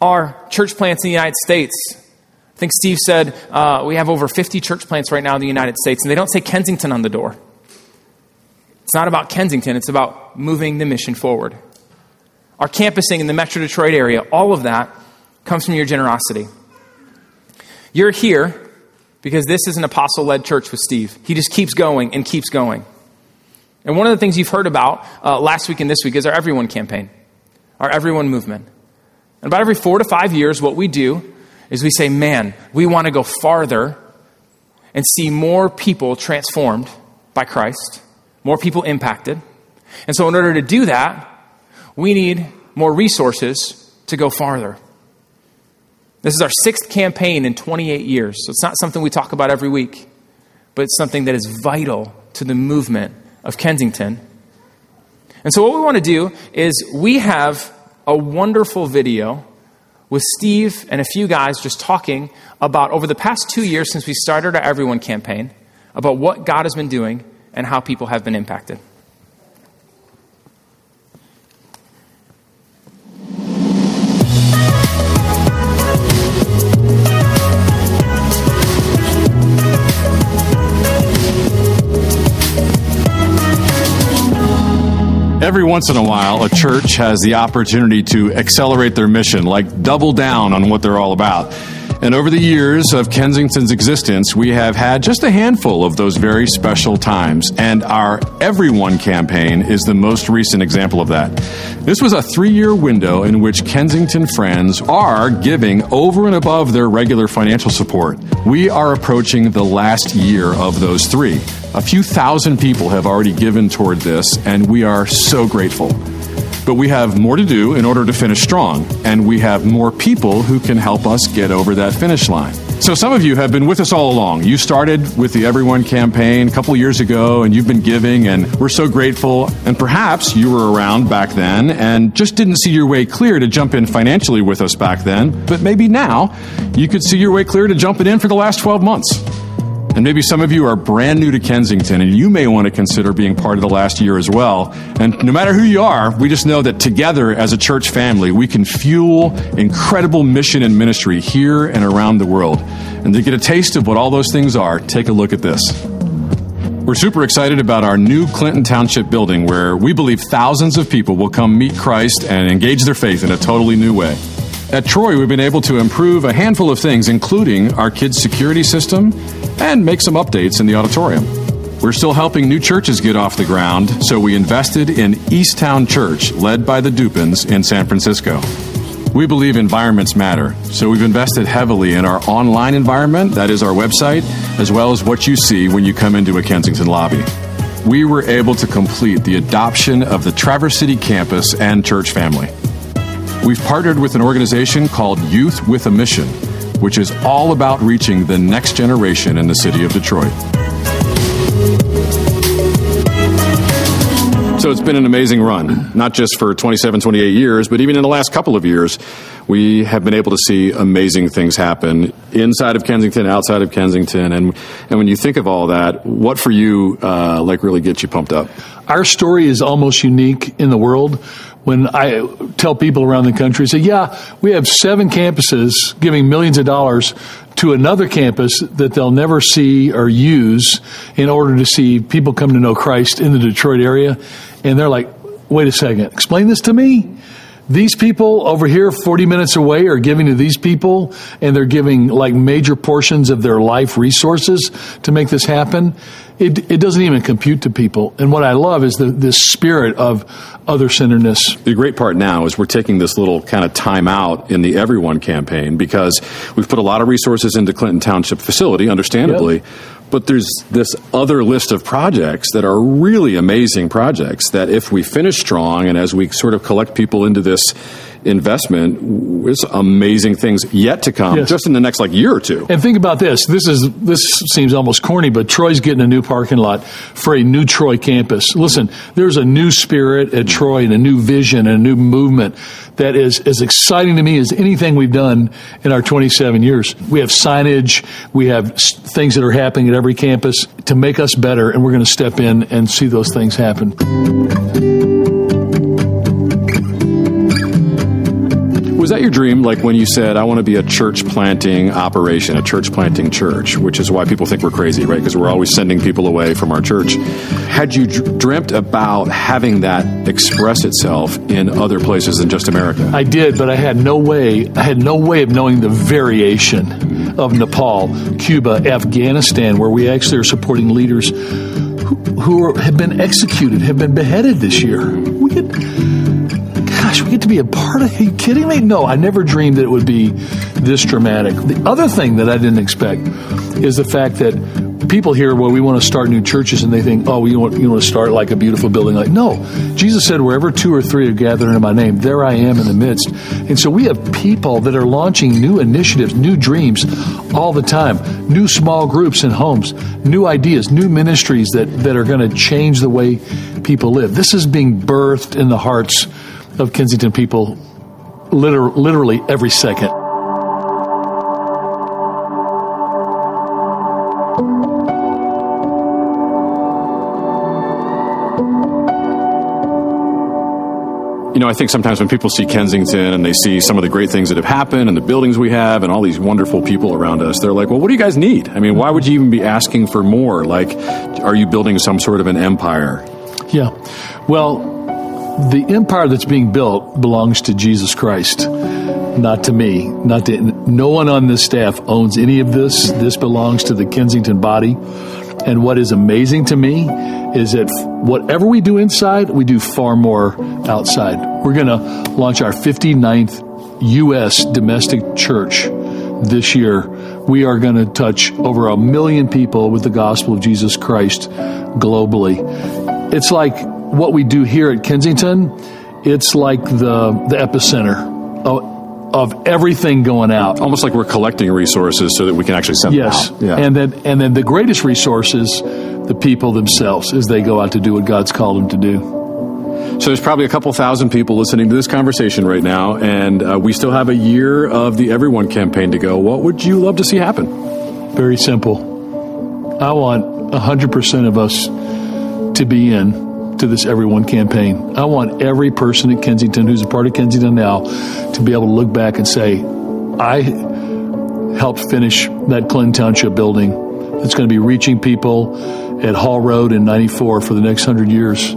our church plants in the United States. I think Steve said uh, we have over 50 church plants right now in the United States, and they don't say Kensington on the door. It's not about Kensington, it's about moving the mission forward. Our campusing in the Metro Detroit area, all of that comes from your generosity. You're here because this is an apostle led church with Steve. He just keeps going and keeps going. And one of the things you've heard about uh, last week and this week is our Everyone campaign, our Everyone movement. And about every four to five years, what we do is we say, man, we want to go farther and see more people transformed by Christ, more people impacted. And so, in order to do that, we need more resources to go farther. This is our sixth campaign in 28 years, so it's not something we talk about every week, but it's something that is vital to the movement of Kensington. And so, what we want to do is we have a wonderful video with Steve and a few guys just talking about over the past two years since we started our Everyone campaign, about what God has been doing and how people have been impacted. Every once in a while, a church has the opportunity to accelerate their mission, like double down on what they're all about. And over the years of Kensington's existence, we have had just a handful of those very special times. And our Everyone campaign is the most recent example of that. This was a three year window in which Kensington Friends are giving over and above their regular financial support. We are approaching the last year of those three. A few thousand people have already given toward this, and we are so grateful. But we have more to do in order to finish strong, and we have more people who can help us get over that finish line. So, some of you have been with us all along. You started with the Everyone campaign a couple years ago, and you've been giving, and we're so grateful. And perhaps you were around back then and just didn't see your way clear to jump in financially with us back then. But maybe now you could see your way clear to jumping in for the last 12 months. And maybe some of you are brand new to Kensington and you may want to consider being part of the last year as well. And no matter who you are, we just know that together as a church family, we can fuel incredible mission and ministry here and around the world. And to get a taste of what all those things are, take a look at this. We're super excited about our new Clinton Township building where we believe thousands of people will come meet Christ and engage their faith in a totally new way. At Troy, we've been able to improve a handful of things, including our kids' security system and make some updates in the auditorium. We're still helping new churches get off the ground, so we invested in Easttown Church, led by the Dupins in San Francisco. We believe environments matter, so we've invested heavily in our online environment, that is our website, as well as what you see when you come into a Kensington lobby. We were able to complete the adoption of the Traverse City campus and church family. We've partnered with an organization called Youth with a Mission, which is all about reaching the next generation in the city of Detroit. So it's been an amazing run, not just for 27, 28 years, but even in the last couple of years, we have been able to see amazing things happen inside of Kensington, outside of Kensington, and and when you think of all that, what for you uh, like really gets you pumped up? Our story is almost unique in the world. When I tell people around the country, say, "Yeah, we have seven campuses giving millions of dollars to another campus that they'll never see or use in order to see people come to know Christ in the Detroit area," and they're like, "Wait a second, explain this to me." These people over here 40 minutes away are giving to these people and they're giving like major portions of their life resources to make this happen. It, it doesn't even compute to people. And what i love is the this spirit of other centeredness The great part now is we're taking this little kind of time out in the Everyone campaign because we've put a lot of resources into Clinton Township facility, understandably. But there's this other list of projects that are really amazing projects that if we finish strong and as we sort of collect people into this investment, there's amazing things yet to come Yes. just in the next like year or two. And think about this. This is this seems almost corny, but Troy's getting a new parking lot for a new Troy campus. Listen, there's a new spirit at Troy and a new vision and a new movement that is as exciting to me as anything we've done in our 27 years. We have signage, we have things that are happening at every campus to make us better, and we're going to step in and see those things happen. Was that your dream? Like when you said, I want to be a church planting operation, a church planting church, which is why people think we're crazy, right? Because we're always sending people away from our church. Had you dr- dreamt about having that express itself in other places than just America? I did, but I had no way. I had no way of knowing the variation of Nepal, Cuba, Afghanistan, where we actually are supporting leaders who, who are, have been executed, have been beheaded this year. We get, gosh, we get to be a part of. Are you kidding me? No, I never dreamed that it would be this dramatic. The other thing that I didn't expect is the fact that people hear, well, we want to start new churches, and they think, oh, you want you want to start like a beautiful building. Like, no, Jesus said, wherever two or three are gathered in my name, there I am in the midst. And so we have people that are launching new initiatives, new dreams, all the time. New small groups and homes, new ideas, new ministries that that are going to change the way people live. This is being birthed in the hearts of Kensington people, liter- literally every second. You know, I think sometimes when people see Kensington and they see some of the great things that have happened and the buildings we have and all these wonderful people around us, they're like, well, what do you guys need? I mean, why would you even be asking for more? Like, are you building some sort of an empire? Yeah. Well, the empire that's being built belongs to Jesus Christ, not to me. Not to no one on this staff owns any of this. This belongs to the Kensington body. And what is amazing to me is that whatever we do inside, we do far more outside. We're going to launch our 59th U.S. domestic church this year. We are going to touch over a million people with the gospel of Jesus Christ globally. It's like what we do here at Kensington. It's like the the epicenter of, of everything going out. Almost like we're collecting resources so that we can actually send Yes, them out. Yeah. and then and then the greatest resource is the people themselves as they go out to do what God's called them to do. So there's probably a couple thousand people listening to this conversation right now, and uh, we still have a year of the Everyone campaign to go. What would you love to see happen? Very simple. I want hundred percent of us to be in to this Everyone campaign. I want every person at Kensington who's a part of Kensington now to be able to look back and say, I helped finish that Clinton Township building. It's going to be reaching people at Hall Road in 94 for the next hundred years.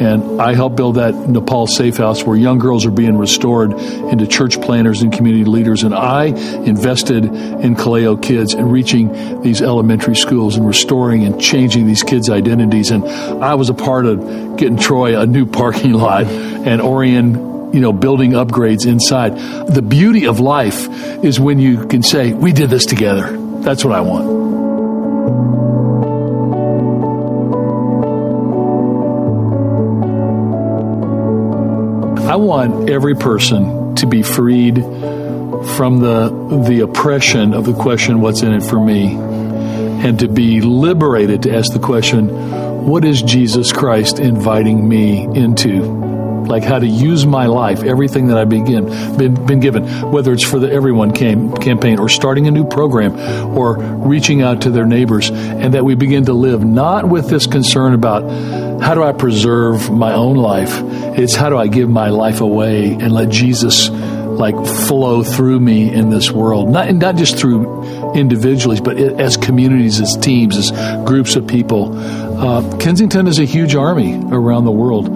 And I helped build that Nepal safe house where young girls are being restored into church planners and community leaders. And I invested in Kaleo kids and reaching these elementary schools and restoring and changing these kids' identities. And I was a part of getting Troy a new parking lot and Orion you know, building upgrades inside. The beauty of life is when you can say, we did this together. That's what I want. I want every person to be freed from the the oppression of the question what's in it for me? and to be liberated to ask the question what is Jesus Christ inviting me into? Like how to use my life everything that I've begin, been, been given whether it's for the everyone cam- campaign or starting a new program or reaching out to their neighbors and that we begin to live not with this concern about how do I preserve my own life it's how do I give my life away and let Jesus like flow through me in this world not not just through individuals but as communities as teams as groups of people uh, Kensington is a huge army around the world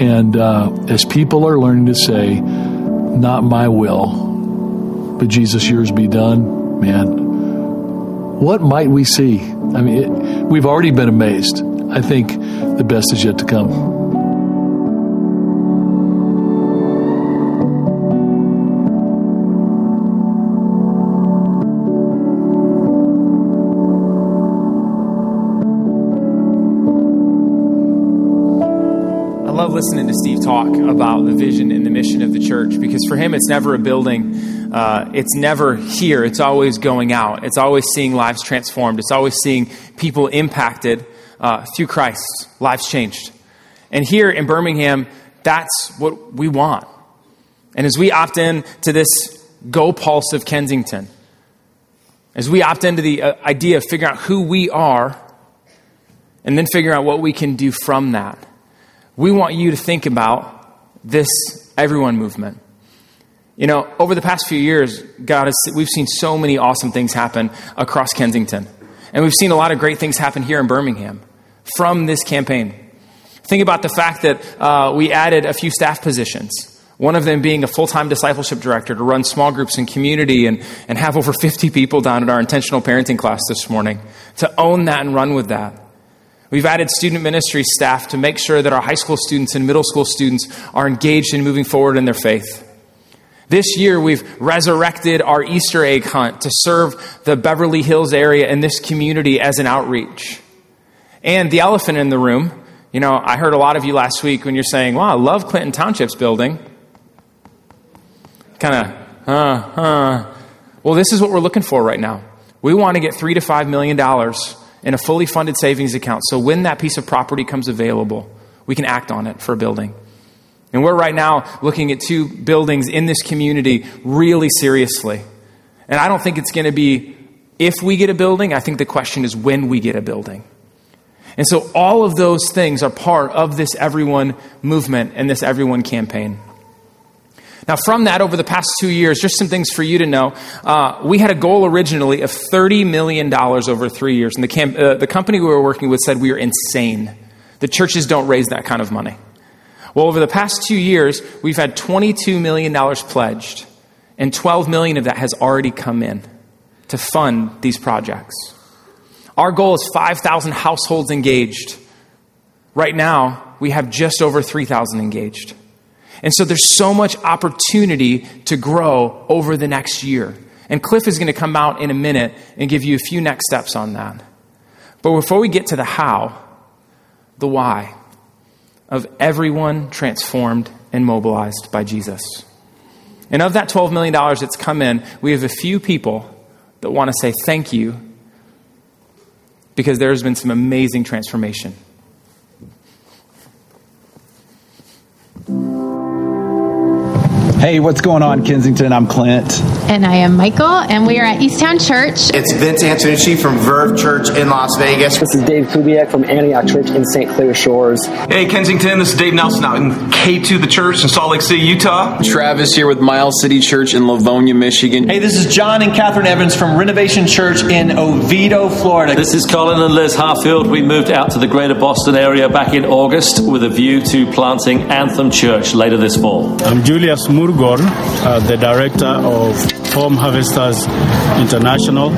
And uh, as people are learning to say, not my will, but Jesus, yours be done, man, what might we see? I mean, it, we've already been amazed. I think the best is yet to come. I love listening to Steve talk about the vision and the mission of the church because for him, it's never a building. Uh, it's never here. It's always going out. It's always seeing lives transformed. It's always seeing people impacted uh, through Christ, lives changed. And here in Birmingham, that's what we want. And as we opt in to this Go Pulse of Kensington, as we opt into the uh, idea of figuring out who we are and then figuring out what we can do from that, we want you to think about this everyone movement. You know, over the past few years, God has, we've seen so many awesome things happen across Kensington. And we've seen a lot of great things happen here in Birmingham from this campaign. Think about the fact that uh, we added a few staff positions. One of them being a full time discipleship director to run small groups and community and, and have over 50 people down at our intentional parenting class this morning to own that and run with that. We've added student ministry staff to make sure that our high school students and middle school students are engaged in moving forward in their faith. This year, we've resurrected our Easter egg hunt to serve the Beverly Hills area and this community as an outreach. And the elephant in the room, you know, I heard a lot of you last week when you're saying, wow, I love Clinton Township's building. Kind of, uh, uh. Well, this is what we're looking for right now. We want to get three to five million dollars in a fully funded savings account. So when that piece of property comes available, we can act on it for a building. And we're right now looking at two buildings in this community really seriously. And I don't think it's going to be if we get a building. I think the question is when we get a building. And so all of those things are part of this everyone movement and this everyone campaign. Now, from that, over the past two years, just some things for you to know. Uh, we had a goal originally of $30 million over three years. And the, camp, uh, the company we were working with said we were insane. The churches don't raise that kind of money. Well, over the past two years, we've had $22 million pledged, and 12 million of that has already come in to fund these projects. Our goal is 5,000 households engaged. Right now, we have just over 3,000 engaged. And so there's so much opportunity to grow over the next year. And Cliff is going to come out in a minute and give you a few next steps on that. But before we get to the how, the why of everyone transformed and mobilized by Jesus. And of that $12 million that's come in, we have a few people that want to say thank you because there's been some amazing transformation. Hey, what's going on, Kensington? I'm Clint. And I am Michael, and we are at Easttown Church. It's Vince Antonucci from Verve Church in Las Vegas. This is Dave Kubiak from Antioch Church in St. Clair Shores. Hey, Kensington, this is Dave Nelson out in K2 The Church in Salt Lake City, Utah. Travis here with Miles City Church in Livonia, Michigan. Hey, this is John and Catherine Evans from Renovation Church in Oviedo, Florida. This is Colin and Liz Harfield. We moved out to the greater Boston area back in August with a view to planting Anthem Church later this fall. I'm Julius Murgor, uh, the director of Home Harvesters International.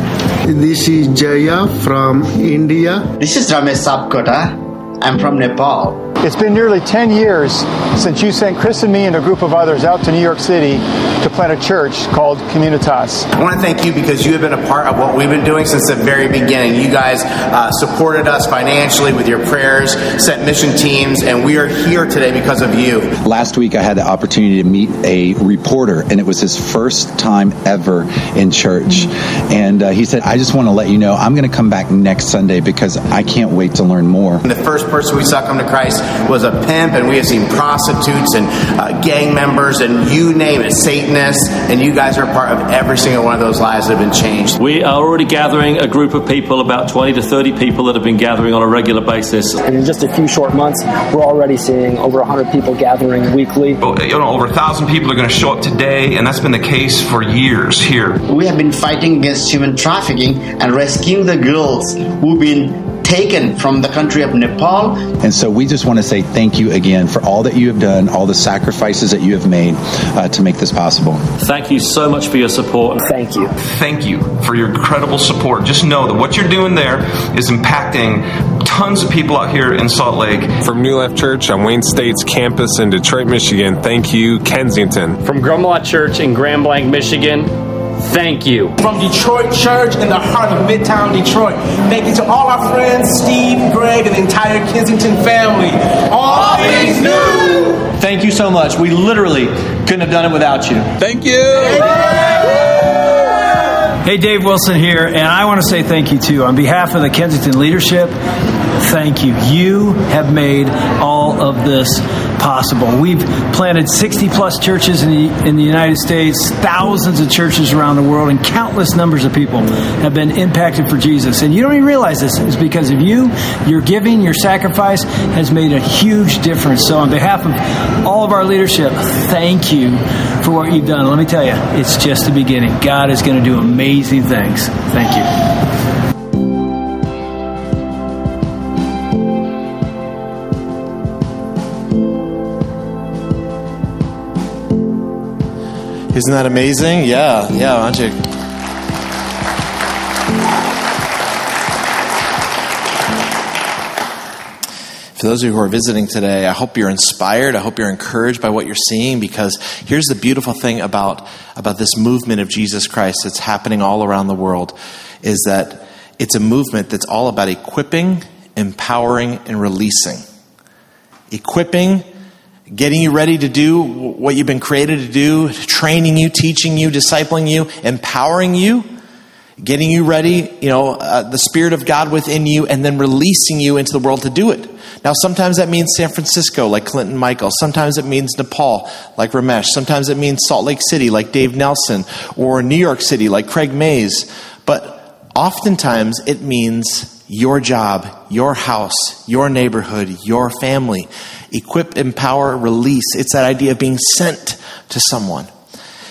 This is Jaya from India. This is Ramesh Sapkota. I'm from Nepal. It's been nearly 10 years since you sent Chris and me and a group of others out to New York City to plant a church called Communitas. I want to thank you because you have been a part of what we've been doing since the very beginning. You guys uh, supported us financially with your prayers, sent mission teams, and we are here today because of you. Last week, I had the opportunity to meet a reporter, and it was his first time ever in church. And uh, he said, I just want to let you know I'm going to come back next Sunday because I can't wait to learn more. And the first person we saw come to Christ was a pimp, and we have seen prostitutes and uh, gang members, and you name it, Satanists, and you guys are part of every single one of those lives that have been changed. We are already gathering a group of people, about 20 to 30 people that have been gathering on a regular basis. And in just a few short months, we're already seeing over 100 people gathering weekly. You know, over a thousand people are going to show up today, and that's been the case for years here. We have been fighting against human trafficking and rescuing the girls who've been taken from the country of Nepal. And so we just want to say thank you again for all that you have done, all the sacrifices that you have made uh, to make this possible. Thank you so much for your support. Thank you. Thank you for your incredible support. Just know that what you're doing there is impacting tons of people out here in Salt Lake. From New Life Church on Wayne State's campus in Detroit, Michigan, thank you, Kensington. From Grumlaw Church in Grand Blanc, Michigan, thank you. From Detroit Church in the heart of Midtown Detroit. Thank you to all our friends, Steve, Greg, and the entire Kensington family. All things new. Thank you so much. We literally couldn't have done it without you. Thank you. Hey, Dave Wilson here, and I want to say thank you too. On behalf of the Kensington leadership, thank you. You have made all of this possible. We've planted 60 plus churches in the, in the United States, thousands of churches around the world, and countless numbers of people have been impacted for Jesus. And you don't even realize this is because of you. Your giving, your sacrifice has made a huge difference. So, on behalf of all of our leadership, thank you for what you've done. Let me tell you, it's just the beginning. God is going to do amazing things. Thank you. Isn't that amazing? Yeah, yeah, don't you? For those of you who are visiting today, I hope you're inspired. I hope you're encouraged by what you're seeing because here's the beautiful thing about, about this movement of Jesus Christ that's happening all around the world is that it's a movement that's all about equipping, empowering, and releasing. Equipping, getting you ready to do what you've been created to do, training you, teaching you, discipling you, empowering you, getting you ready, you know, uh, the Spirit of God within you, and then releasing you into the world to do it. Now, sometimes that means San Francisco, like Clinton Michael. Sometimes it means Nepal, like Ramesh. Sometimes it means Salt Lake City, like Dave Nelson, or New York City, like Craig Mays. But oftentimes it means your job, your house, your neighborhood, your family. Equip, empower, release. It's that idea of being sent to someone.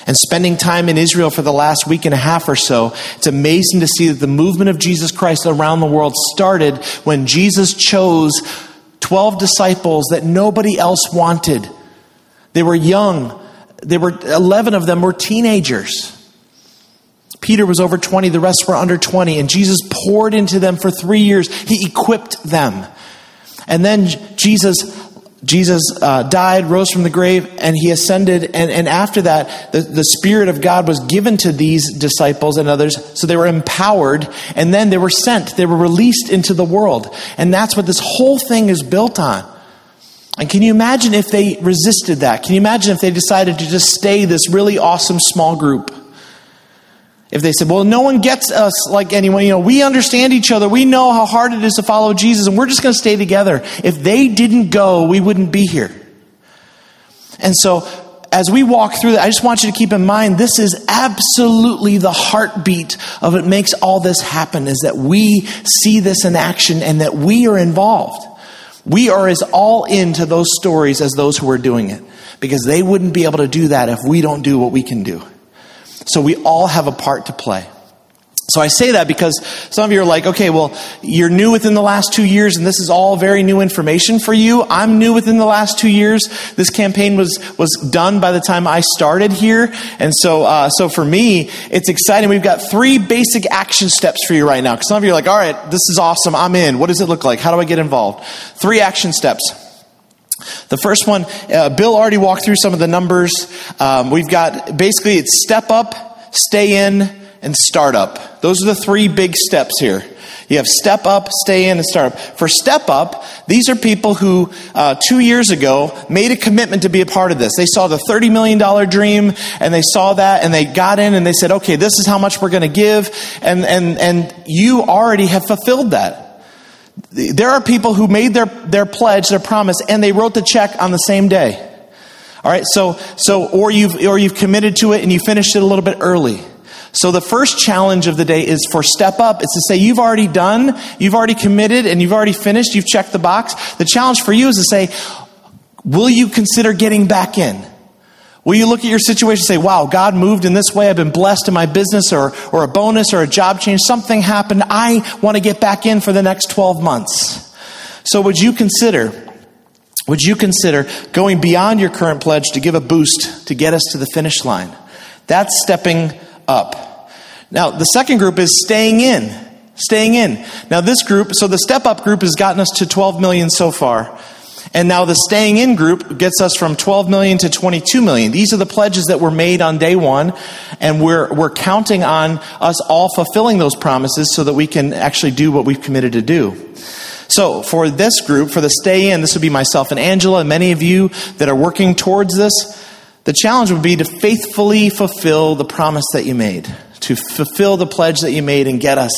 And spending time in Israel for the last week and a half or so, it's amazing to see that the movement of Jesus Christ around the world started when Jesus chose 12 disciples that nobody else wanted. They were young. They were 11 of them were teenagers. Peter was over 20, the rest were under 20, and Jesus poured into them for 3 years. He equipped them. And then Jesus Jesus uh, died, rose from the grave, and he ascended. And, and after that, the, the Spirit of God was given to these disciples and others, so they were empowered, and then they were sent. They were released into the world. And that's what this whole thing is built on. And can you imagine if they resisted that? Can you imagine if they decided to just stay this really awesome small group? If they said, well, no one gets us like anyone, you know, we understand each other. We know how hard it is to follow Jesus, and we're just going to stay together. If they didn't go, we wouldn't be here. And so, as we walk through that, I just want you to keep in mind this is absolutely the heartbeat of what makes all this happen is that we see this in action and that we are involved. We are as all into those stories as those who are doing it because they wouldn't be able to do that if we don't do what we can do. So we all have a part to play. So I say that because some of you are like, okay, well, you're new within the last two years, and this is all very new information for you. I'm new within the last two years. This campaign was was done by the time I started here, and so uh, so for me, it's exciting. We've got three basic action steps for you right now. Because some of you are like, all right, this is awesome. I'm in. What does it look like? How do I get involved? Three action steps. The first one, uh, Bill already walked through some of the numbers. Um, we've got basically it's step up, stay in, and start up. Those are the three big steps here. You have step up, stay in, and start up. For step up, these are people who uh, two years ago made a commitment to be a part of this. They saw the $30 million dream and they saw that and they got in and they said, okay, this is how much we're going to give. And, and, and you already have fulfilled that. There are people who made their, their pledge, their promise, and they wrote the check on the same day. All right, so, so or, you've, or you've committed to it and you finished it a little bit early. So the first challenge of the day is for step up. It's to say you've already done, you've already committed, and you've already finished, you've checked the box. The challenge for you is to say, will you consider getting back in? Will you look at your situation and say, wow, God moved in this way. I've been blessed in my business or, or a bonus or a job change. Something happened. I want to get back in for the next 12 months. So would you consider, would you consider going beyond your current pledge to give a boost to get us to the finish line? That's stepping up. Now, the second group is staying in. Staying in. Now, this group, so the step up group has gotten us to 12 million so far. And now the staying in group gets us from 12 million to 22 million. These are the pledges that were made on day one, and we're, we're counting on us all fulfilling those promises so that we can actually do what we've committed to do. So, for this group, for the stay in, this would be myself and Angela, and many of you that are working towards this. The challenge would be to faithfully fulfill the promise that you made, to fulfill the pledge that you made and get us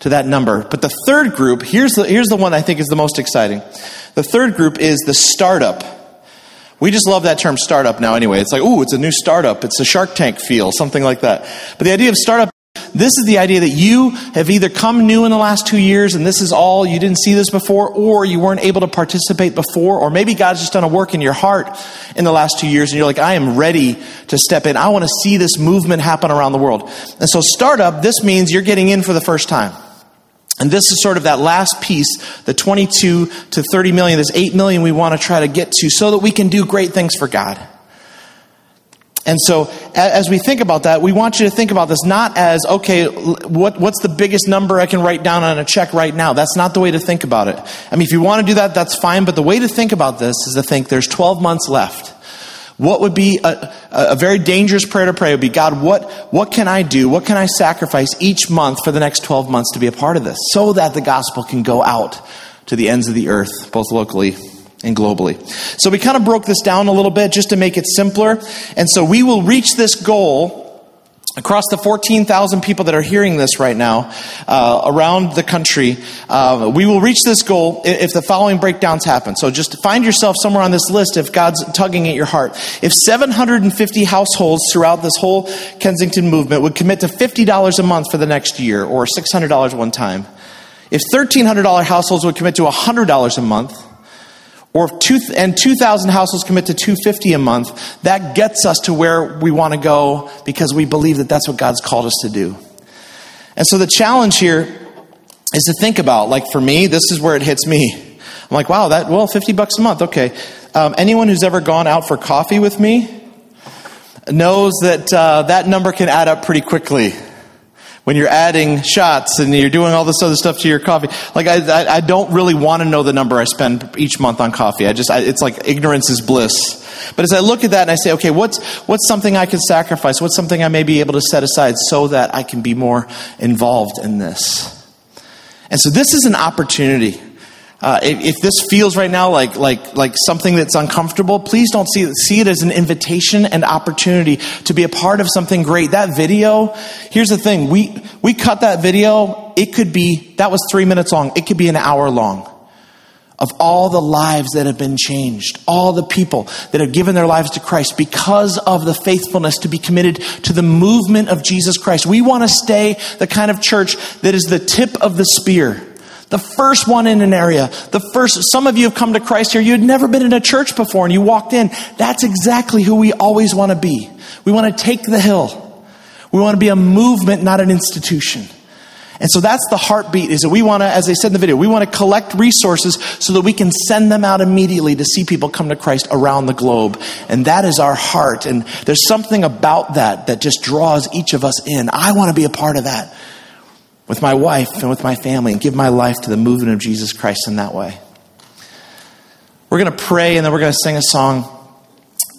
to that number. But the third group, here's the, here's the one I think is the most exciting. The third group is the startup. We just love that term startup now anyway. It's like, ooh, it's a new startup. It's a Shark Tank feel, something like that. But the idea of startup, this is the idea that you have either come new in the last two years and this is all, you didn't see this before, or you weren't able to participate before, or maybe God's just done a work in your heart in the last two years and you're like, I am ready to step in. I want to see this movement happen around the world. And so startup, this means you're getting in for the first time. And this is sort of that last piece, the 22 to 30 million, this 8 million we want to try to get to so that we can do great things for God. And so, as we think about that, we want you to think about this not as, okay, what, what's the biggest number I can write down on a check right now? That's not the way to think about it. I mean, if you want to do that, that's fine, but the way to think about this is to think there's 12 months left. What would be a, a, very dangerous prayer to pray would be, God, what, what can I do? What can I sacrifice each month for the next 12 months to be a part of this so that the gospel can go out to the ends of the earth, both locally and globally. So we kind of broke this down a little bit just to make it simpler. And so we will reach this goal across the 14,000 people that are hearing this right now uh, around the country, uh, we will reach this goal if the following breakdowns happen. So just find yourself somewhere on this list if God's tugging at your heart. If 750 households throughout this whole Kensington movement would commit to $50 a month for the next year or $600 one time, if $1,300 households would commit to $100 a month, or two, and 2,000 households commit to 250 a month, that gets us to where we want to go because we believe that that's what God's called us to do. And so the challenge here is to think about, like for me, this is where it hits me. I'm like, wow, that, well, 50 bucks a month, okay. Um, anyone who's ever gone out for coffee with me knows that uh, that number can add up pretty quickly when you're adding shots and you're doing all this other stuff to your coffee. Like, I, I, I don't really want to know the number I spend each month on coffee. I just, I, it's like ignorance is bliss. But as I look at that and I say, okay, what's, what's something I can sacrifice? What's something I may be able to set aside so that I can be more involved in this? And so this is an opportunity uh, if, if, this feels right now like, like, like something that's uncomfortable, please don't see it, see it as an invitation and opportunity to be a part of something great. That video, here's the thing, we, we cut that video, it could be, that was three minutes long, it could be an hour long. Of all the lives that have been changed, all the people that have given their lives to Christ because of the faithfulness to be committed to the movement of Jesus Christ. We want to stay the kind of church that is the tip of the spear the first one in an area. The first, some of you have come to Christ here. You had never been in a church before and you walked in. That's exactly who we always want to be. We want to take the hill. We want to be a movement, not an institution. And so that's the heartbeat is that we want to, as I said in the video, we want to collect resources so that we can send them out immediately to see people come to Christ around the globe. And that is our heart. And there's something about that that just draws each of us in. I want to be a part of that with my wife and with my family and give my life to the movement of Jesus Christ in that way. We're going to pray and then we're going to sing a song.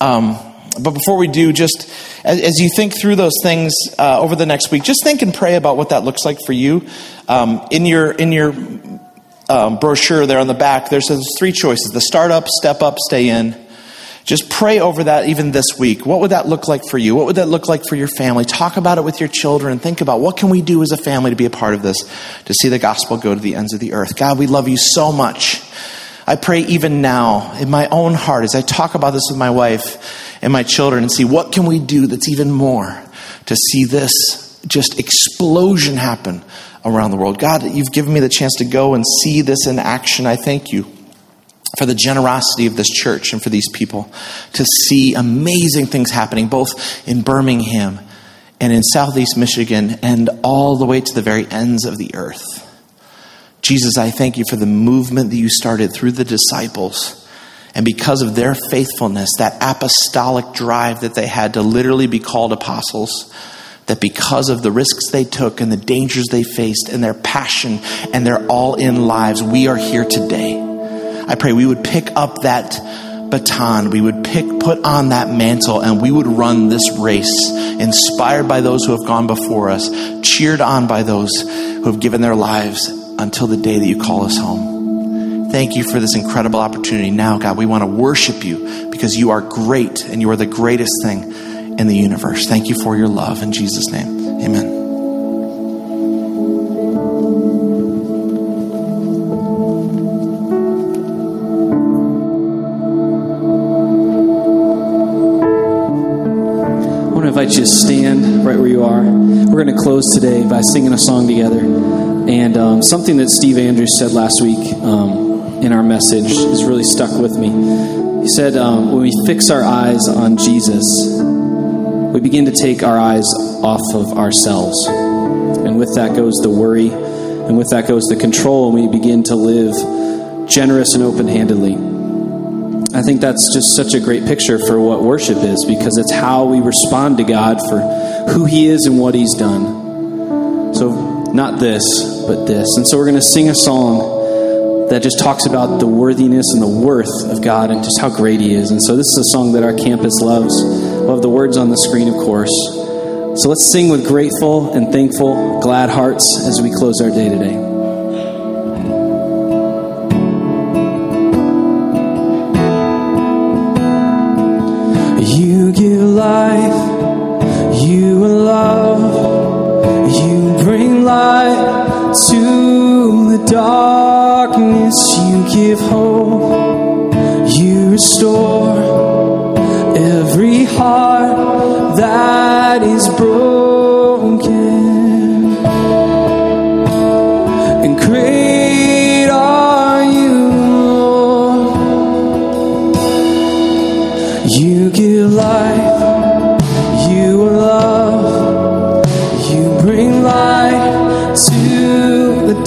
Um, but before we do, just as, as you think through those things uh, over the next week, just think and pray about what that looks like for you. Um, in your in your um, brochure there on the back, there's those three choices: the start up, step up, stay in. Just pray over that even this week. What would that look like for you? What would that look like for your family? Talk about it with your children think about what can we do as a family to be a part of this, to see the gospel go to the ends of the earth. God, we love you so much. I pray even now in my own heart as I talk about this with my wife and my children and see what can we do that's even more to see this just explosion happen around the world. God, you've given me the chance to go and see this in action. I thank you for the generosity of this church and for these people to see amazing things happening both in Birmingham and in Southeast Michigan and all the way to the very ends of the earth. Jesus, I thank you for the movement that you started through the disciples. And because of their faithfulness, that apostolic drive that they had to literally be called apostles, that because of the risks they took and the dangers they faced and their passion and their all in lives, we are here today. I pray we would pick up that baton, we would pick, put on that mantle, and we would run this race inspired by those who have gone before us, cheered on by those who have given their lives until the day that you call us home. Thank you for this incredible opportunity. Now, God, we want to worship you because you are great and you are the greatest thing in the universe. Thank you for your love. In Jesus' name, amen. Invite you to stand right where you are. We're going to close today by singing a song together. And um, something that Steve Andrews said last week um, in our message has really stuck with me. He said, um, When we fix our eyes on Jesus, we begin to take our eyes off of ourselves. And with that goes the worry, and with that goes the control, and we begin to live generous and open handedly. I think that's just such a great picture for what worship is because it's how we respond to God for who He is and what He's done. So, not this, but this. And so, we're going to sing a song that just talks about the worthiness and the worth of God and just how great He is. And so, this is a song that our campus loves. We'll have the words on the screen, of course. So, let's sing with grateful and thankful, glad hearts as we close our day today. You give life, you love, you bring light to the darkness, you give hope, you restore every heart that is broken.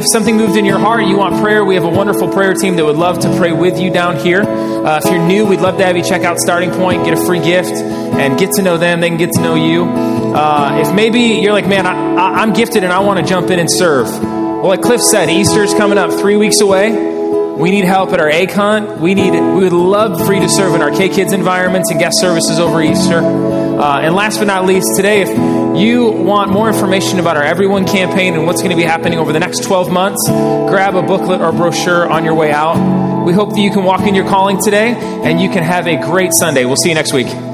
If something moved in your heart, you want prayer, we have a wonderful prayer team that would love to pray with you down here. Uh, if you're new, we'd love to have you check out Starting Point, get a free gift, and get to know them. They can get to know you. Uh, if maybe you're like, man, I, am gifted and I want to jump in and serve. Well, like Cliff said, Easter's coming up three weeks away. We need help at our egg hunt. We need. We would love for you to serve in our K Kids environments and guest services over Easter. Uh, and last but not least, today, if you want more information about our Everyone campaign and what's going to be happening over the next 12 months, grab a booklet or brochure on your way out. We hope that you can walk in your calling today and you can have a great Sunday. We'll see you next week.